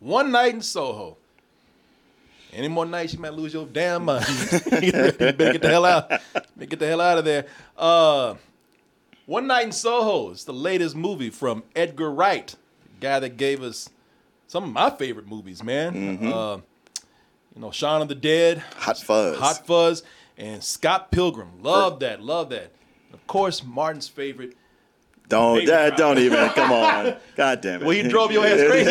One night in Soho. Any more nights, you might lose your damn mind. you better get the hell out. Better get the hell out of there. Uh, One Night in Soho is the latest movie from Edgar Wright, the guy that gave us some of my favorite movies, man. Uh, you know, Shaun of the Dead, Hot Fuzz. Hot Fuzz, and Scott Pilgrim. Love that, love that. Of course, Martin's favorite. Don't Driver. don't even. Come on. God damn it. Well, he drove your ass crazy.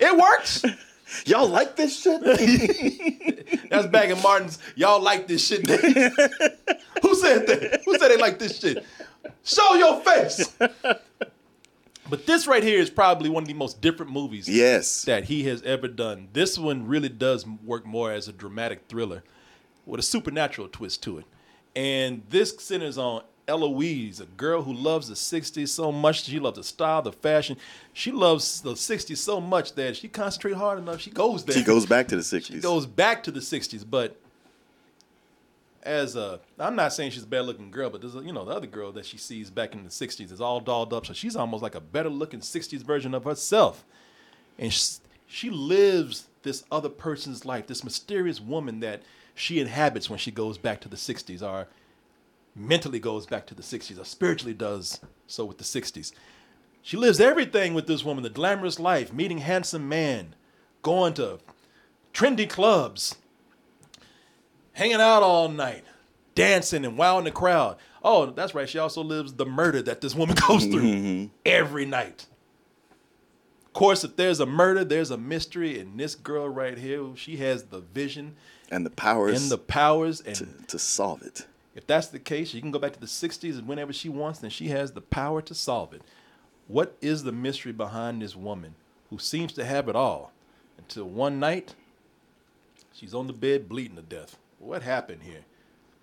it works. Y'all like this shit? That's back in Martin's. Y'all like this shit. Who said that? Who said they like this shit? Show your face. But this right here is probably one of the most different movies yes. that he has ever done. This one really does work more as a dramatic thriller with a supernatural twist to it. And this centers on Eloise, a girl who loves the 60s so much. She loves the style, the fashion. She loves the 60s so much that she concentrates hard enough. She goes there. She goes back to the 60s. She goes back to the 60s, but as a, I'm not saying she's a bad looking girl, but there's a, you know, the other girl that she sees back in the 60s is all dolled up. So she's almost like a better looking 60s version of herself. And she, she lives this other person's life, this mysterious woman that she inhabits when she goes back to the 60s, or mentally goes back to the 60s, or spiritually does so with the 60s. She lives everything with this woman the glamorous life, meeting handsome man, going to trendy clubs, hanging out all night, dancing and wowing the crowd. Oh, that's right. She also lives the murder that this woman goes through mm-hmm. every night. Of course, if there's a murder, there's a mystery. And this girl right here, she has the vision and the powers and the powers. And to, to solve it. If that's the case, she can go back to the 60s and whenever she wants, then she has the power to solve it. What is the mystery behind this woman who seems to have it all until one night she's on the bed bleeding to death? What happened here?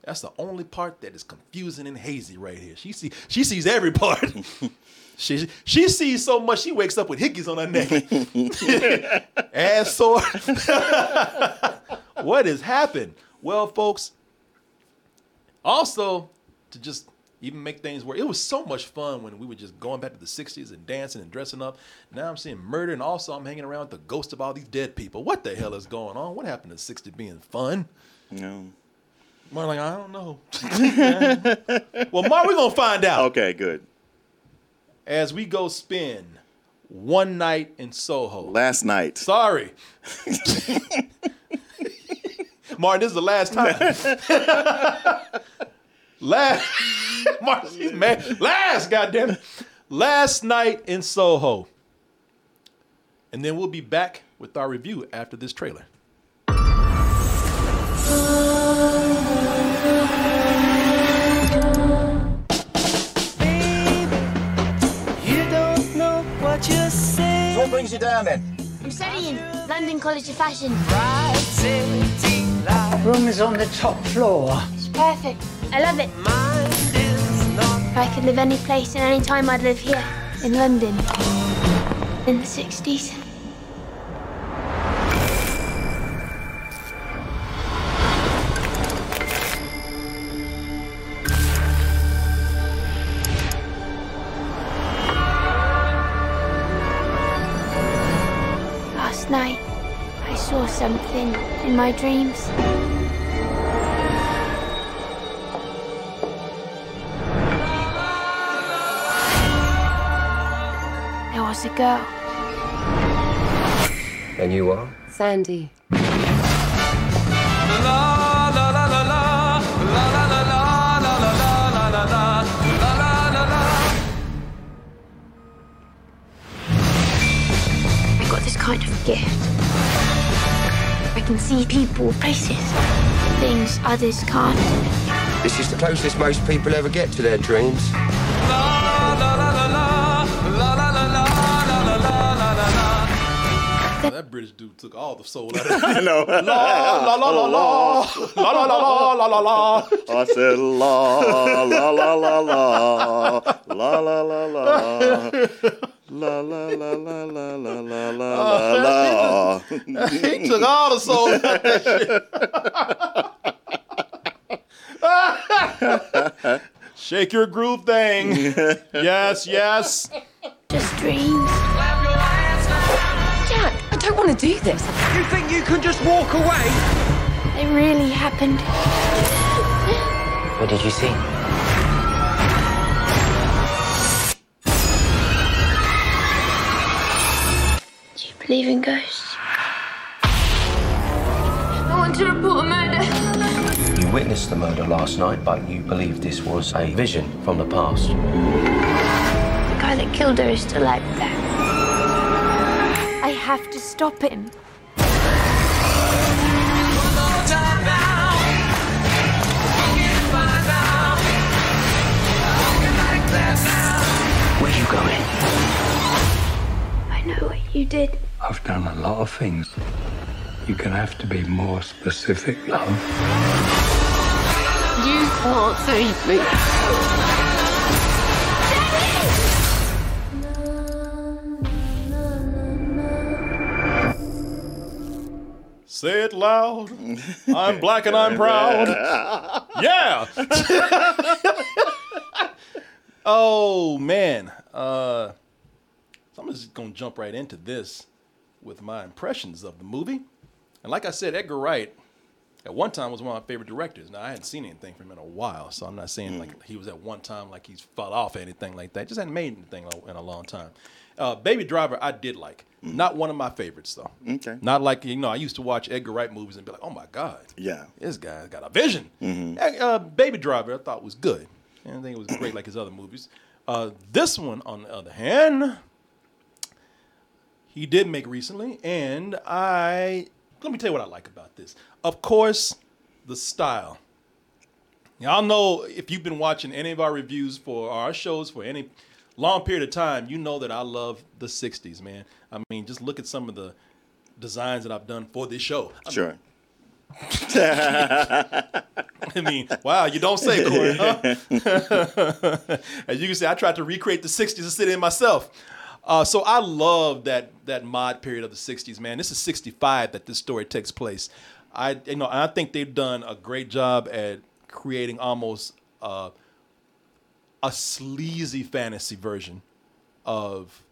That's the only part that is confusing and hazy right here. She see she sees every part. she she sees so much she wakes up with hickeys on her neck. Ass sore. what has happened? Well, folks, also, to just even make things work, it was so much fun when we were just going back to the 60s and dancing and dressing up. Now I'm seeing murder, and also I'm hanging around with the ghost of all these dead people. What the hell is going on? What happened to 60 being fun? No. More like, I don't know. well, Mark, we're going to find out Okay, good. as we go spin one night in Soho. Last night. Sorry. Martin, this is the last time. last Martin, he's mad. Last, goddamn. it. Last night in Soho. And then we'll be back with our review after this trailer. You don't know what. What brings you down then? I'm studying London College of Fashion. Room is on the top floor. It's perfect. I love it. If I could live any place and any time, I'd live here in London in the 60s. Last night, I saw something in my dreams. girl. And you are? Sandy. I got this kind of gift. I can see people, places, things others can't. This is the closest most people ever get to their dreams. That British dude took all the soul out of it. I know. La la la la la la la la la la la la. I said la la la la la la la la la la la la la la la la la la la. He took all the soul out of that shit. Shake your groove thing. Yes, yes. Just dreams. Clap your hands now. want to do this. You think you can just walk away? It really happened. What did you see? Do you believe in ghosts? I want to report a murder. You witnessed the murder last night, but you believe this was a vision from the past. The guy that killed her is still out there. I have to stop him. Where you going? I know what you did. I've done a lot of things. You're gonna have to be more specific, love. You can't save me. Say it loud. I'm black and I'm proud. Yeah. oh man. Uh, so I'm just gonna jump right into this with my impressions of the movie. And like I said, Edgar Wright at one time was one of my favorite directors. Now I hadn't seen anything from him in a while, so I'm not saying like he was at one time like he's fell off or anything like that. Just hadn't made anything in a long time. Uh, Baby Driver, I did like. Not one of my favorites though. Okay. Not like you know, I used to watch Edgar Wright movies and be like, oh my god, Yeah. this guy's got a vision. Uh, uh, Baby Driver, I thought was good. I didn't think it was great like his other movies. Uh, this one, on the other hand, he did make recently, and I let me tell you what I like about this. Of course, the style. Y'all know if you've been watching any of our reviews for our shows for any long period of time, you know that I love the '60s, man. I mean, just look at some of the designs that I've done for this show. I Sure. I mean, wow, you don't say, Korey, huh? As you can see, I tried to recreate the 60s and sit in myself. Uh, so I love that that mod period of the 60s, man. This is 65 that this story takes place. I you know, I think they've done a great job at creating almost uh, a sleazy fantasy version of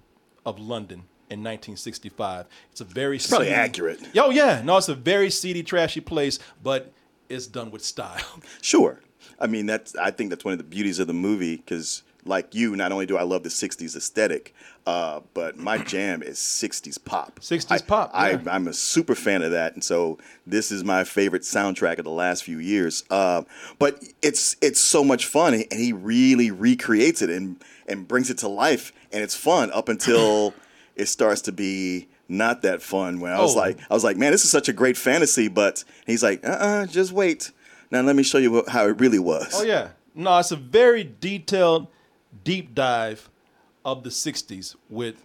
of London in 1965. It's a very probably seedy- accurate. Oh yeah, no, it's a very seedy, trashy place, but it's done with style. Sure. I mean, that's. I think that's one of the beauties of the movie because, like you, not only do I love the '60s aesthetic, uh, but my jam is '60s pop. 60s I- pop, I, yeah. I'm a super fan of that, and so this is my favorite soundtrack of the last few years. Uh, but it's it's so much fun, and he really recreates it and and brings it to life, and it's fun up until it starts to be not that fun. When I was Oh. like, I was like, man, this is such a great fantasy, but he's like, uh, uh just wait. Now let me show you how it really was. Oh yeah, no, it's a very detailed, deep dive of the '60s with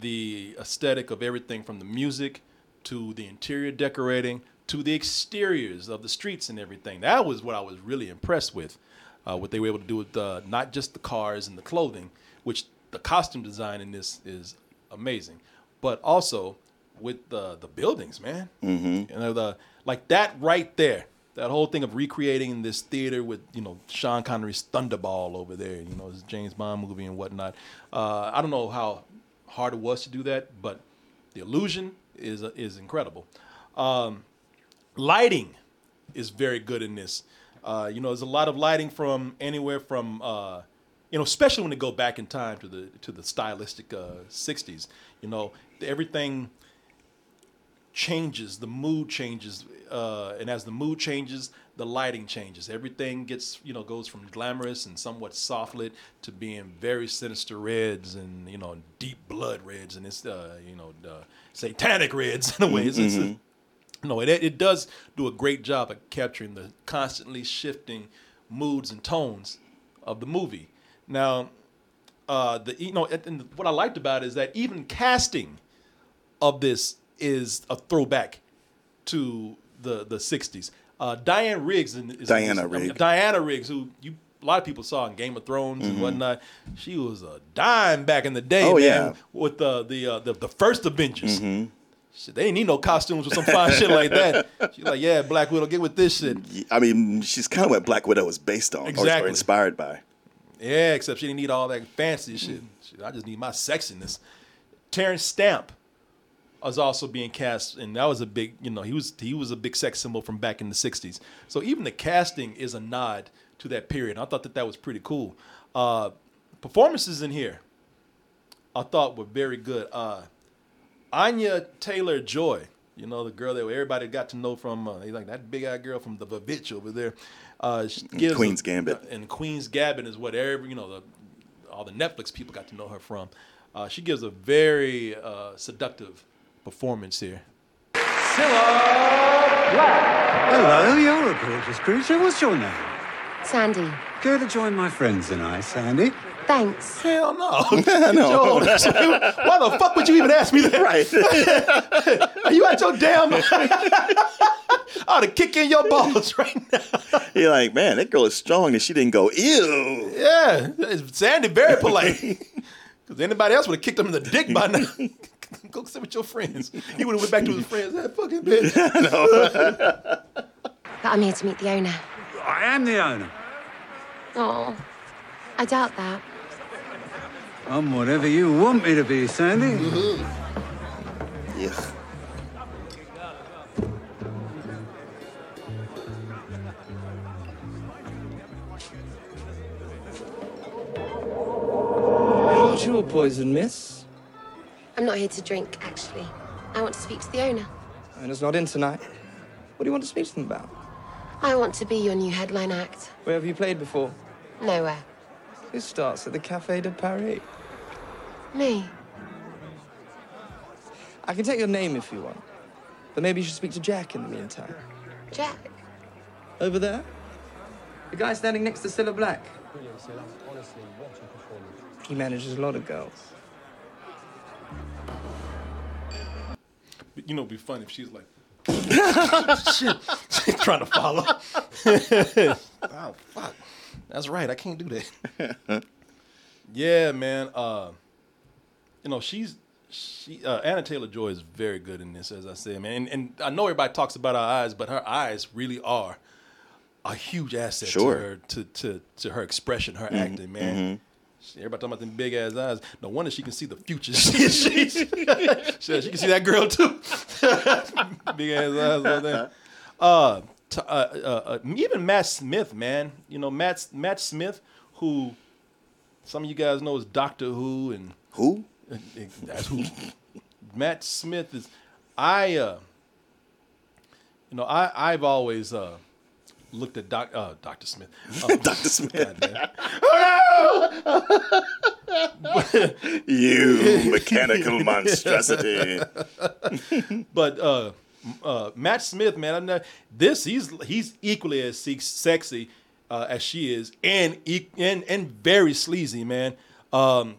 the aesthetic of everything from the music to the interior decorating to the exteriors of the streets and everything. That was what I was really impressed with. Uh, what they were able to do with uh, not just the cars and the clothing, which the costume design in this is amazing, but also with the the buildings, man. Mm-hmm. You know, the like that right there. That whole thing of recreating this theater with you know Sean Connery's Thunderball over there, you know, this James Bond movie and whatnot. Uh, I don't know how hard it was to do that, but the illusion is is incredible. Um, lighting is very good in this. Uh, you know, there's a lot of lighting from anywhere from uh, you know, especially when they go back in time to the to the stylistic uh, '60s. You know, everything changes, the mood changes, uh, and as the mood changes, the lighting changes. Everything gets, you know, goes from glamorous and somewhat soft lit to being very sinister reds and you know deep blood reds and it's uh, you know uh, satanic reds in a way. It's, it's a- no, it it does do a great job at capturing the constantly shifting moods and tones of the movie. Now, uh, the you know, and what I liked about it is that even casting of this is a throwback to the the '60s. Uh, Diane Riggs Diana I mean. Diana Riggs, who you a lot of people saw in Game of Thrones and whatnot. She was a dime back in the day, Oh, man, yeah. with the the, uh, the the first Avengers. Shit, they didn't need no costumes or some fine shit like that. She's like, yeah, Black Widow, get with this shit. I mean, she's kind of what Black Widow was based on, or- or, Exactly. inspired by. Yeah, except she didn't need all that fancy shit. Shit, I just need my sexiness. Terence Stamp was also being cast, and that was a big, you know, he was he was a big sex symbol from back in the '60s. So even the casting is a nod to that period. I thought that that was pretty cool. Uh, performances in here, I thought were very good. Uh, Anya Taylor Joy, you know, the girl that everybody got to know from, uh, like that big eyed girl from the Vavitch over there. Uh, gives Queen's a- Gambit. and Queen's Gambit is what every you know the all the Netflix people got to know her from. Uh, she gives a very uh, seductive performance here. Hello, you're a gorgeous creature. What's your name? Sandy, Go to join my friends and I, Sandy. thanks. Hell no, No. Joe, why the fuck would you even ask me that? Right. Are you at your damn? I ought to kick in your balls right now. You're like, man, that girl is strong, and she didn't go, ew. Yeah, Sandy very polite. Because anybody else would have kicked him in the dick by now. Go sit with your friends. He would have went back to his friends. That fucking bitch. But I'm here to meet the owner. I am the owner. Oh, I doubt that. I'm whatever you want me to be, Sandy. Mm-hmm. Yeah. What's your poison, miss? I'm not here to drink, actually. I want to speak to the owner. Owner's not in tonight. What do you want to speak to them about? I want to be your new headline act. Where have you played before? Nowhere. Who starts at the Café de Paris? Me. I can take your name if you want. But maybe you should speak to Jack in the meantime. Jack. Over there? The guy standing next to Cilla Black. He manages a lot of girls. You know, it'd be funny if she's like, shit, she's trying to follow. oh, fuck. That's right. I can't do that. yeah, man. Uh, you know, she's she uh, Anna Taylor Joy is very good in this, as I said, man. And, and I know everybody talks about her eyes, but her eyes really are a huge asset Sure. to her to, to to her expression, her acting, man. She- Everybody talking about them big ass eyes. No wonder she can see the future. she, she, she, can see that girl too. big ass eyes over there. Uh, t- uh, uh, uh, even Matt Smith, man. You know Matt Matt Smith, who some of you guys know is Doctor Who and Who? that's who Matt Smith is. I, uh, you know, I I've always uh, looked at Doc, uh, Doctor Smith. Uh, Dr. Smith. goddamn. You mechanical monstrosity. But uh, uh, Matt Smith, man, I'm not, this he's he's equally as se- sexy uh, as she is, and e- and and very sleazy, man. Um,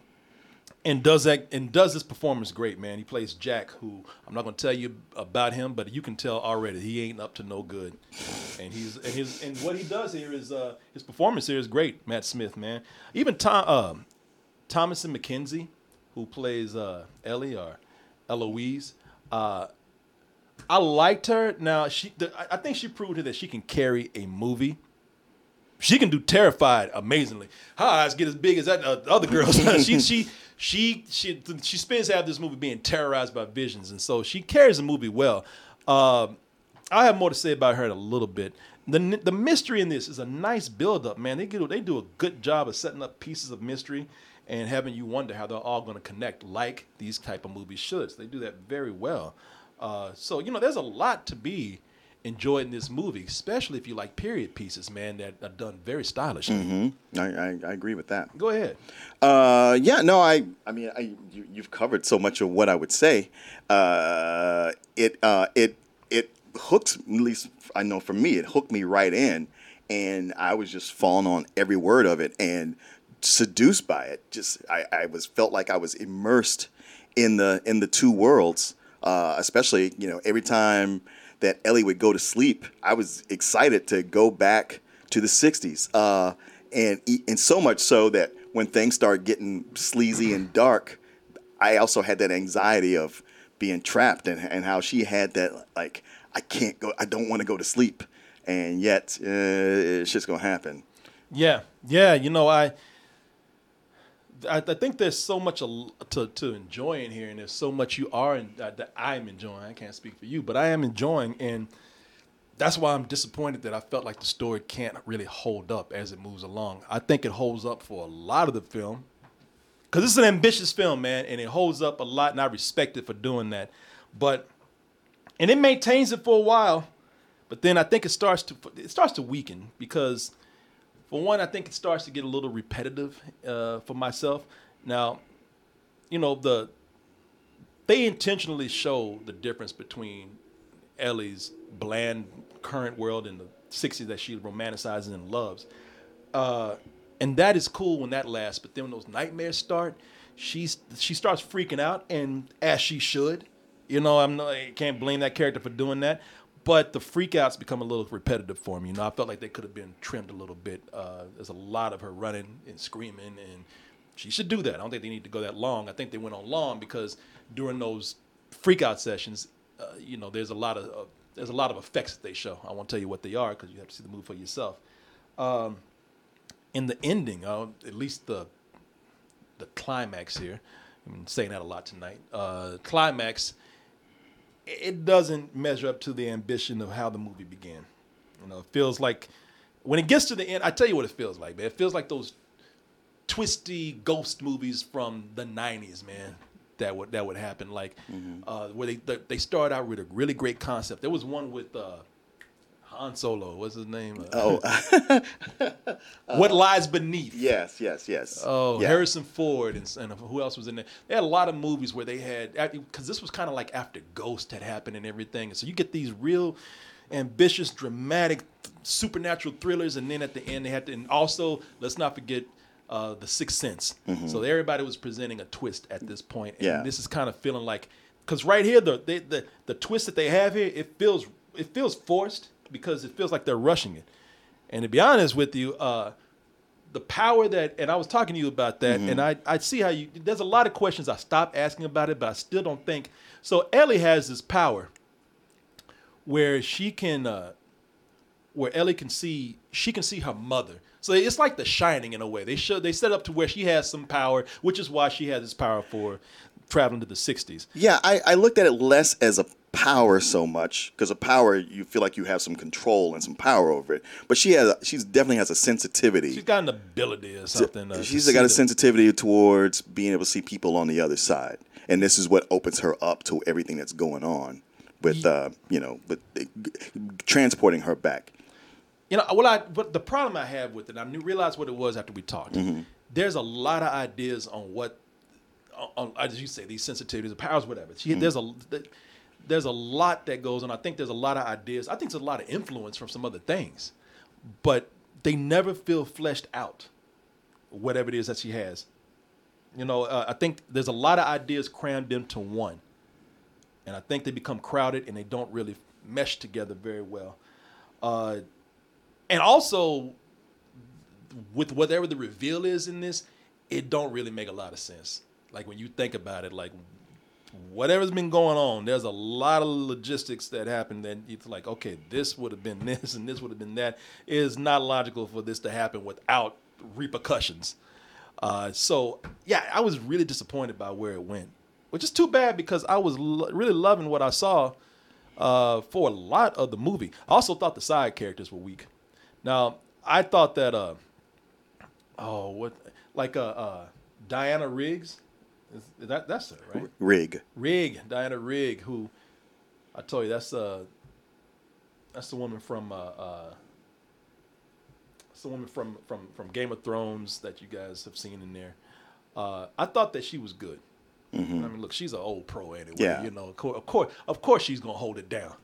and does that and does this performance great, man. He plays Jack, who I'm not gonna tell you about him, but you can tell already he ain't up to no good. And he's and his and what he does here is uh, his performance here is great, Matt Smith, man. Even Tom uh, Thomasin McKenzie, who plays uh, Ellie or Eloise. Uh, I liked her. Now she, the, I- think she proved that she can carry a movie. She can do terrified amazingly. Her eyes get as big as that uh, other girls. she, she, she, she, she spends half this movie being terrorized by visions, and so she carries the movie well. Um, I have more to say about her in a little bit. The the mystery in this is a nice build up, man. They do they do a good job of setting up pieces of mystery and having you wonder how they're all going to connect, like these type of movies should. So they do that very well. Uh, so you know, there's a lot to be enjoyed in this movie, especially if you like period pieces, man, that are done very stylishly. Mm-hmm. I, I, I agree with that. Go ahead. Uh, yeah, no, I, I mean, I, you, you've covered so much of what I would say. Uh, it, uh, it, it hooks. At least I know for me, it hooked me right in, and I was just falling on every word of it and seduced by it. Just, I, I was felt like I was immersed in the in the two worlds. Uh, especially, you know, every time that Ellie would go to sleep, I was excited to go back to the '60s, uh, and and so much so that when things started getting sleazy and dark, I also had that anxiety of being trapped and, and how she had that like I can't go, I don't want to go to sleep, and yet uh, it's just gonna happen. Yeah, yeah. You know, I I, I think there's so much to, to enjoy in here, and there's so much you are uh, that I'm enjoying. I can't speak for you, but I am enjoying, and that's why I'm disappointed that I felt like the story can't really hold up as it moves along. I think it holds up for a lot of the film because it's an ambitious film, man, and it holds up a lot, and I respect it for doing that. But and it maintains it for a while, but then I think it starts to it starts to weaken because for one, I think it starts to get a little repetitive uh, for myself. Now, you know the they intentionally show the difference between Ellie's bland current world and the 60s that she romanticizes and loves. Uh, and that is cool when that lasts, but then when those nightmares start, she's she starts freaking out, and as she should. You know, I'm not, I can't blame that character for doing that. But the freakouts become a little repetitive for me. You know, I felt like they could have been trimmed a little bit. Uh, there's a lot of her running and screaming, and she should do that. I don't think they need to go that long. I think they went on long because during those freakout sessions, uh, you know, there's a lot of uh, there's a lot of effects that they show. I won't tell you what they are because you have to see the movie for yourself. Um, in the ending, uh, at least the the climax here, I'm saying that a lot tonight. Uh, climax, it doesn't measure up to the ambition of how the movie began. You know, it feels like when it gets to the end, I tell you what it feels like, man. It feels like those twisty ghost movies from the '90s, man. That would that would happen, like uh, where they they they start out with a really great concept. There was one with uh, Han Solo. What's his name? Uh, Oh, what lies beneath? yes, yes, yes. Oh, Yeah. Harrison Ford and, and who else was in there? They had a lot of movies where they had because this was kind of like after Ghost had happened and everything, and so you get these real ambitious, dramatic, supernatural thrillers, and then at the end they had to. And also, let's not forget. Uh, the Sixth Sense. So everybody was presenting a twist at this point. and Mm-hmm. Yeah. this is kind of feeling like, because right here the, they, the the twist that they have here, it feels it feels forced because it feels like they're rushing it. And to be honest with you, uh, the power that and I was talking to you about that, and I I see how you there's a lot of questions I stopped asking about it, but I still don't think so. Ellie has this power where she can uh, where Ellie can see she can see her mother. So it's like The Shining in a way. They show they set up to where she has some power, which is why she has this power for traveling to the '60s. Yeah, I, I looked at it less as a power so much because a power you feel like you have some control and some power over it. But she has she's definitely has a sensitivity. She's got an ability or something. uh, to she's see got a the- sensitivity towards being able to see people on the other side, and this is what opens her up to everything that's going on with uh, you know, with uh, transporting her back. You know, well, I but the problem I have with it, I knew realized what it was after we talked. Mm-hmm. There's a lot of ideas on what, on, on as you say, these sensitivities, the powers, whatever. Mm-hmm. There's a there's a lot that goes on. I think there's a lot of ideas. I think there's a lot of influence from some other things, but they never feel fleshed out. Whatever it is that she has, you know, uh, I think there's a lot of ideas crammed into one, and I think they become crowded and they don't really mesh together very well. Uh, and also with whatever the reveal is in this, it don't really make a lot of sense. Like when you think about it, like whatever's been going on, there's a lot of logistics that happen. that it's like, okay, this would have been this and this would have been that. It is not logical for this to happen without repercussions. Uh, so yeah, I was really disappointed by where it went, which is too bad because I was lo- really loving what I saw uh, for a lot of the movie. I also thought the side characters were weak. Now I thought that uh, oh what like uh, uh Diana Riggs, is, is that that's her right? Rigg. Rigg, Diana Rigg, who I told you that's uh that's the woman from uh, uh that's the woman from from from Game of Thrones that you guys have seen in there. Uh, I thought that she was good. I mean, look, she's an old pro anyway. Yeah. You know, of course, of course, of course, she's gonna hold it down.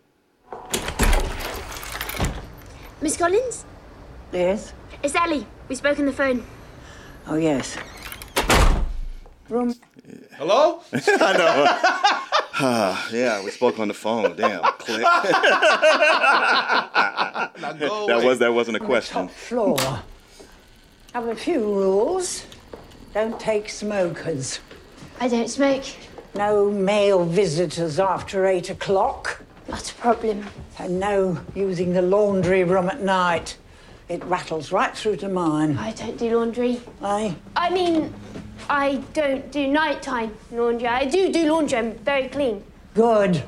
Miss Collins? Yes? It's Ellie. We spoke on the phone. Oh, yes. Room. Hello? Yeah, we spoke on the phone. Damn. Click. Now go that away. was that wasn't a question. Top floor. Have a few rules. Don't take smokers. I don't smoke. No male visitors after eight o'clock. Not a problem. And no using the laundry room at night. It rattles right through to mine. I don't do laundry. Eh? I mean, I don't do nighttime laundry. I do do laundry. I'm very clean. Good.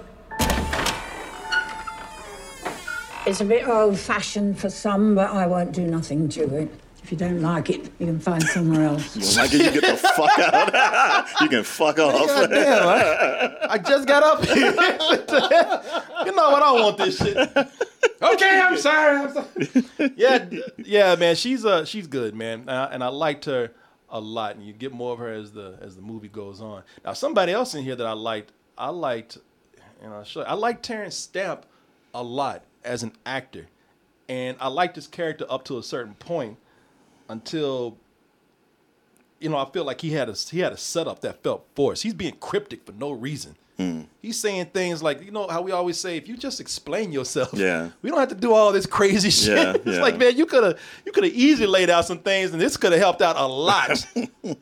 It's a bit old fashioned for some, but I won't do nothing to it. If you don't like it, you can find somewhere else. You don't like it, you get the fuck out. you can fuck off. God damn, I, I just got up here. you know what? I don't want this shit. Okay, I'm sorry. I'm sorry. Yeah, yeah, man. She's uh, she's good, man, uh, and I liked her a lot. And you get more of her as the as the movie goes on. Now, somebody else in here that I liked, I liked, and I'll show you, I liked Terence Stamp a lot as an actor, and I liked his character up to a certain point until you know, I feel like he had a he had a setup that felt forced. He's being cryptic for no reason. Mm. He's saying things like, you know, how we always say, if you just explain yourself, Yeah. we don't have to do all this crazy shit. Yeah, it's yeah. like, man, you could have you could have easily laid out some things, and this could have helped out a lot.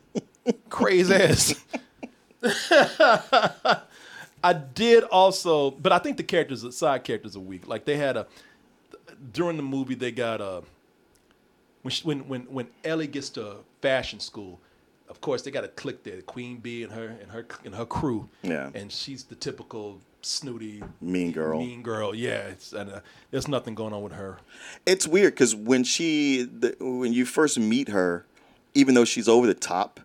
Crazy ass. I did also, but I think the characters, the side characters, are weak. Like they had a during the movie, they got a when she, when when when Ellie gets to fashion school, of course they got a clique there, Queen Bee and her and her and her crew. Yeah. and she's the typical snooty Mean girl. Mean girl, yeah. It's, and uh, there's nothing going on with her. It's weird because when she, the, when you first meet her, even though she's over the top,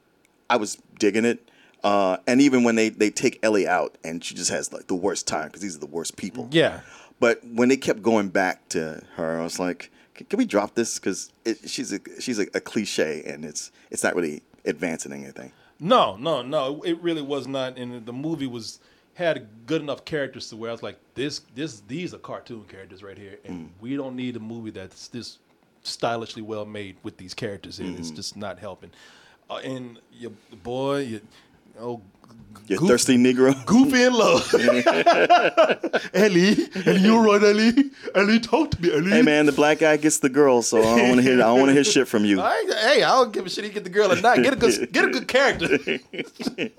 I was digging it. Uh, and even when they, they take Ellie out and she just has like the worst time because these are the worst people. Yeah. But when they kept going back to her, I was like, can, can we drop this? Because she's a she's a, a cliche and it's it's not really advancing anything. No, no, no. It really was not. And the movie was had good enough characters to where I was like, this, this, these are cartoon characters right here, and we don't need a movie that's this stylishly well made with these characters in. It's just not helping. Uh, and your boy, your oh, You Goof- thirsty Negro. goofy in love. Ellie, Ellie, you're right, Ellie. Ellie, talk to me, Ellie. hey man, the black guy gets the girl, so I don't want to hear I don't want to hear shit from you. I hey, I don't give a shit. He get the girl or not. Get a good, get a good character.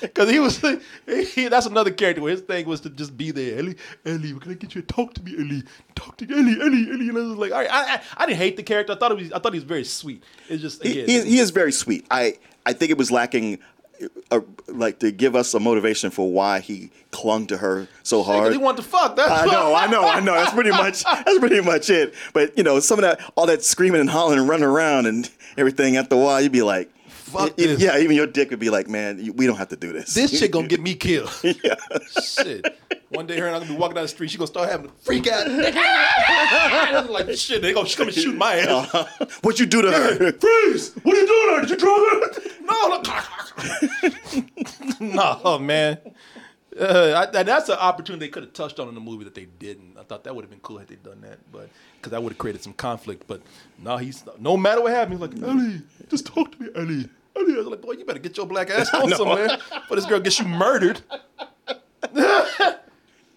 Because he was, he, that's another character where his thing was to just be there. Ellie, Ellie, can I get you to talk to me, Ellie? Talk to Ellie, Ellie, Ellie. And I was like, all right, I, I, I didn't hate the character. I thought it was, I thought he was very sweet. It's just He, again, he, he is very sweet. I I think it was lacking. Uh like to give us a motivation for why he clung to her so hard. he wanted to fuck. That's I know, I know, I know. That's pretty much that's pretty much it. But you know, some of that, all that screaming and hollering and running around and everything after the while, you'd be like, Fuck this. yeah. Even your dick would be like, man, we don't have to do this. This shit gonna get me killed. yeah. shit. One day her and I'm gonna be walking down the street. She gonna start having a freak out. Like shit. They gonna she come and shoot my ass. What'd you do to her? Freeze! What are you doing? Did you drug her? No, no, no, man. Uh, I, and that's an opportunity they could have touched on in the movie that they didn't. I thought that would have been cool had they done that, but because that would have created some conflict. But no, he's no matter what happened, he's like Ellie, just talk to me, Ellie. Ellie, I was like, boy, you better get your black ass home somewhere before this girl gets you murdered.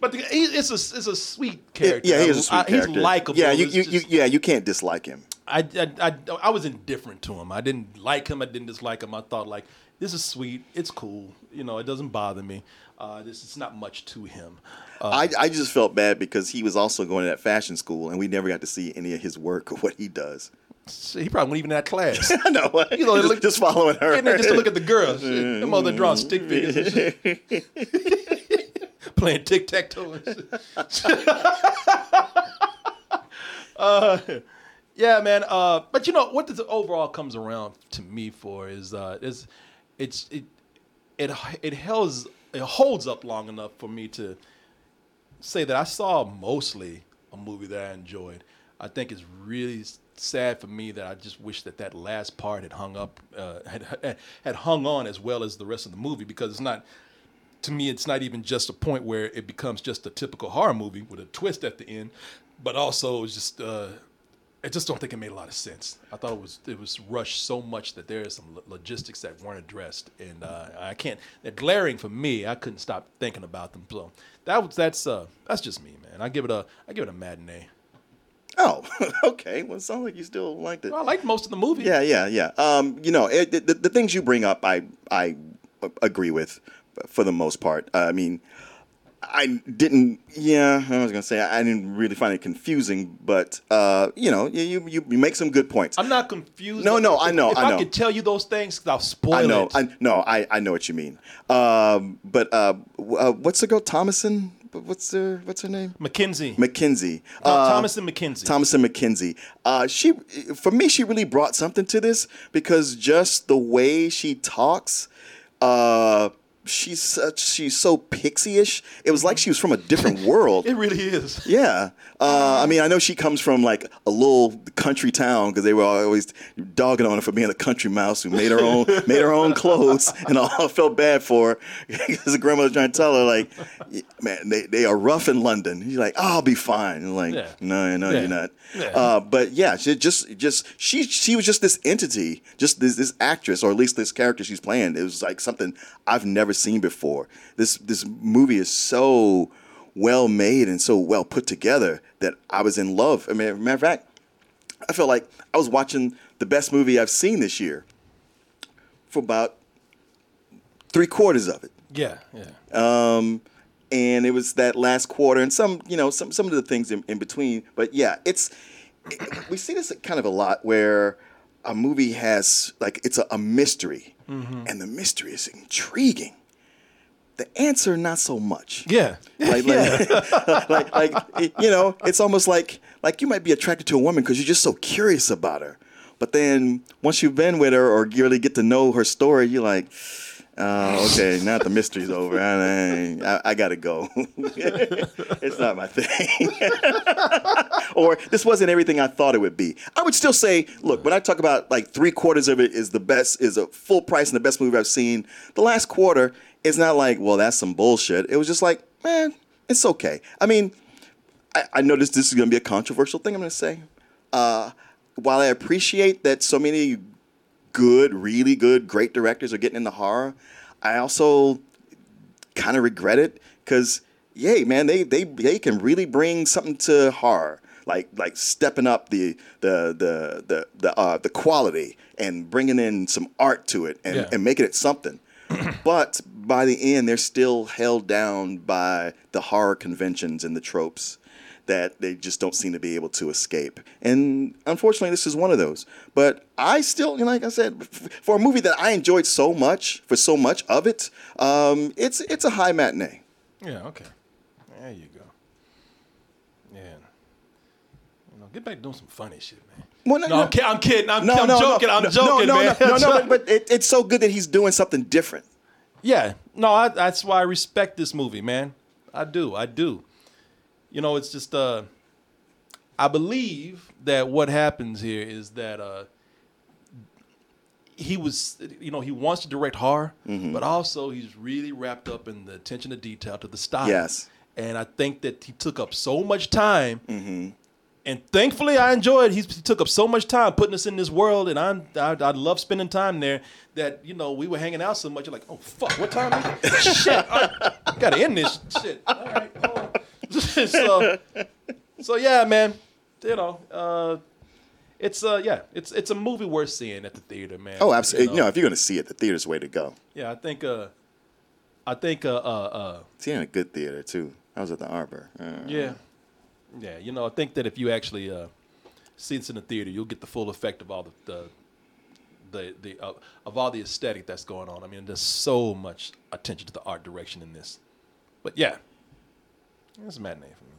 But the, he, it's a it's a sweet character. Yeah, he is a sweet I- character. He's likable. Yeah, you, you, just- you, yeah, you can't dislike him. I, I, I, I was indifferent to him. I didn't like him. I didn't dislike him. I thought like this is sweet. It's cool. You know, it doesn't bother me. Uh, this is not much to him. Uh, I, I just felt bad because he was also going to that fashion school, and we never got to see any of his work or what he does. he probably wasn't even in that class. I know. You know, just, look- just following her. Just to look at the girls. Shit, them other drawing stick figures and shit. Playing tic tac toe uh, yeah, man. Uh, but you know what this overall comes around to me for is uh, is it's it it it holds it holds up long enough for me to say that I saw mostly a movie that I enjoyed. I think it's really sad for me that I just wish that that last part had hung up, uh, had had hung on as well as the rest of the movie because it's not. To me, it's not even just a point where it becomes just a typical horror movie with a twist at the end, but also it's just. Uh, I just don't think it made a lot of sense. I thought it was it was rushed so much that there is some logistics that weren't addressed, and uh, I can't. They're glaring for me. I couldn't stop thinking about them. So that was that's uh that's just me, man. I give it a I give it a matinee. Oh, okay. Well, it sounds like you still liked it. I liked most of the movie. Yeah, yeah, yeah. Um, you know, it, the, the things you bring up, I I agree with for the most part. Uh, I mean, I didn't. Yeah, I was gonna say I didn't really find it confusing, but uh, you know, you, you you make some good points. I'm not confused. No, no, I know, If I I, know. could tell you those things, I'll spoil I know, it. I no, I, I know what you mean. Um, but uh, uh, what's the girl Thomasin? What's her What's her name? McKenzie. McKinsey. No, Uh, Thomasin McKenzie. Thomasin McKenzie. Uh, she, for me, she really brought something to this because just the way she talks, uh, she's such, she's so pixie-ish. It was like she was from a different world. It really is. Yeah. Uh, I mean, I know she comes from like a little country town because they were always dogging on her for being a country mouse who made her own made her own clothes, and all I felt bad for her because the grandmother trying to tell her like, man, they, they are rough in London. She's like, oh, I'll be fine. And like, Yeah. no, no, Yeah. you're not. Yeah. Uh, but yeah, she just just she she was just this entity, just this this actress, or at least this character she's playing. It was like something I've never seen before. This this movie is so well made and so well put together that I was in love. I mean, matter of fact, I felt like I was watching the best movie I've seen this year for about three quarters of it. Yeah, yeah. Um, and it was that last quarter and some, you know, some some of the things in, in between. But yeah, it's we see this kind of a lot where a movie has like it's a, a mystery, and the mystery is intriguing. The answer, not so much. Yeah. Like, like, like, like, you know, it's almost like like you might be attracted to a woman because you're just so curious about her. But then once you've been with her or you really get to know her story, you're like, oh, okay, now the mystery's over. I, I, I gotta go. it's not my thing. or this wasn't everything I thought it would be. I would still say, look, when I talk about like three quarters of it is the best, is a full price and the best movie I've seen. The last quarter it's not like, well, that's some bullshit. It was just like, man, it's okay. I mean, I, I know this, is to be a controversial thing I'm to say. Uh, while I appreciate that so many good, really good, great directors are getting in the horror, I also kind of regret it because, yay, man, they, they they can really bring something to horror, like like stepping up the the the the the, uh, the quality and bringing in some art to it and, Yeah. and making it something. but by the end, they're still held down by the horror conventions and the tropes that they just don't seem to be able to escape. And unfortunately, this is one of those. But I still, you know, like I said, for a movie that I enjoyed so much, for so much of it, um, it's it's a high matinee. Yeah, okay. There you go. Yeah. You know, get back to doing some funny shit, man. Well, no, No, no. I'm, ki- I'm kidding. I'm, No, I'm no, joking. no, I'm joking, no, man. No, no, no, but, but it, it's so good that he's doing something different. Yeah, no, I, that's why I respect this movie, man. I do, I do. You know, it's just uh, I believe that what happens here is that uh, he was, you know, he wants to direct horror, Mm-hmm. but also he's really wrapped up in the attention to detail to the style. Yes. and I think that he took up so much time. Mm-hmm. And thankfully, I enjoyed. He took up so much time putting us in this world, and I'm I, I love spending time there. That you know we were hanging out so much. You're like, oh fuck, what time is it? shit, right, gotta end this shit. All right, on. so, so yeah, man. You know, uh, it's uh, yeah, it's it's a movie worth seeing at the theater, man. Oh, absolutely. You You know, if you're going to see it, the theater's the way to go. yeah, I think uh, I think uh, uh, uh, See in a good theater, too. I was at the Arbor. Uh, Yeah, yeah. You know, I think that if you actually uh, see this in the theater, you'll get the full effect of all the the the, the uh, of all the aesthetic that's going on. I mean, there's so much attention to the art direction in this. But yeah, it's a matinee for me.